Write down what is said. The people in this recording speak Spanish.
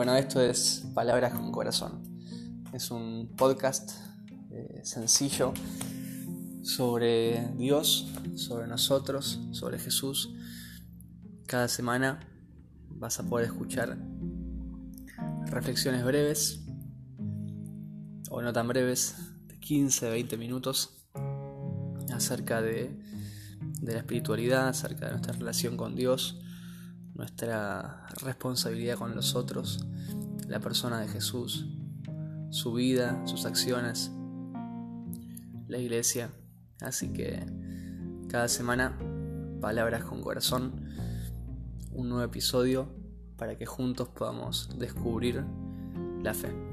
Bueno, esto es Palabras con Corazón. Es un podcast eh, sencillo sobre Dios, sobre nosotros, sobre Jesús. Cada semana vas a poder escuchar reflexiones breves o no tan breves, de 15, 20 minutos, acerca de, de la espiritualidad, acerca de nuestra relación con Dios nuestra responsabilidad con los otros, la persona de Jesús, su vida, sus acciones, la iglesia. Así que cada semana, palabras con corazón, un nuevo episodio para que juntos podamos descubrir la fe.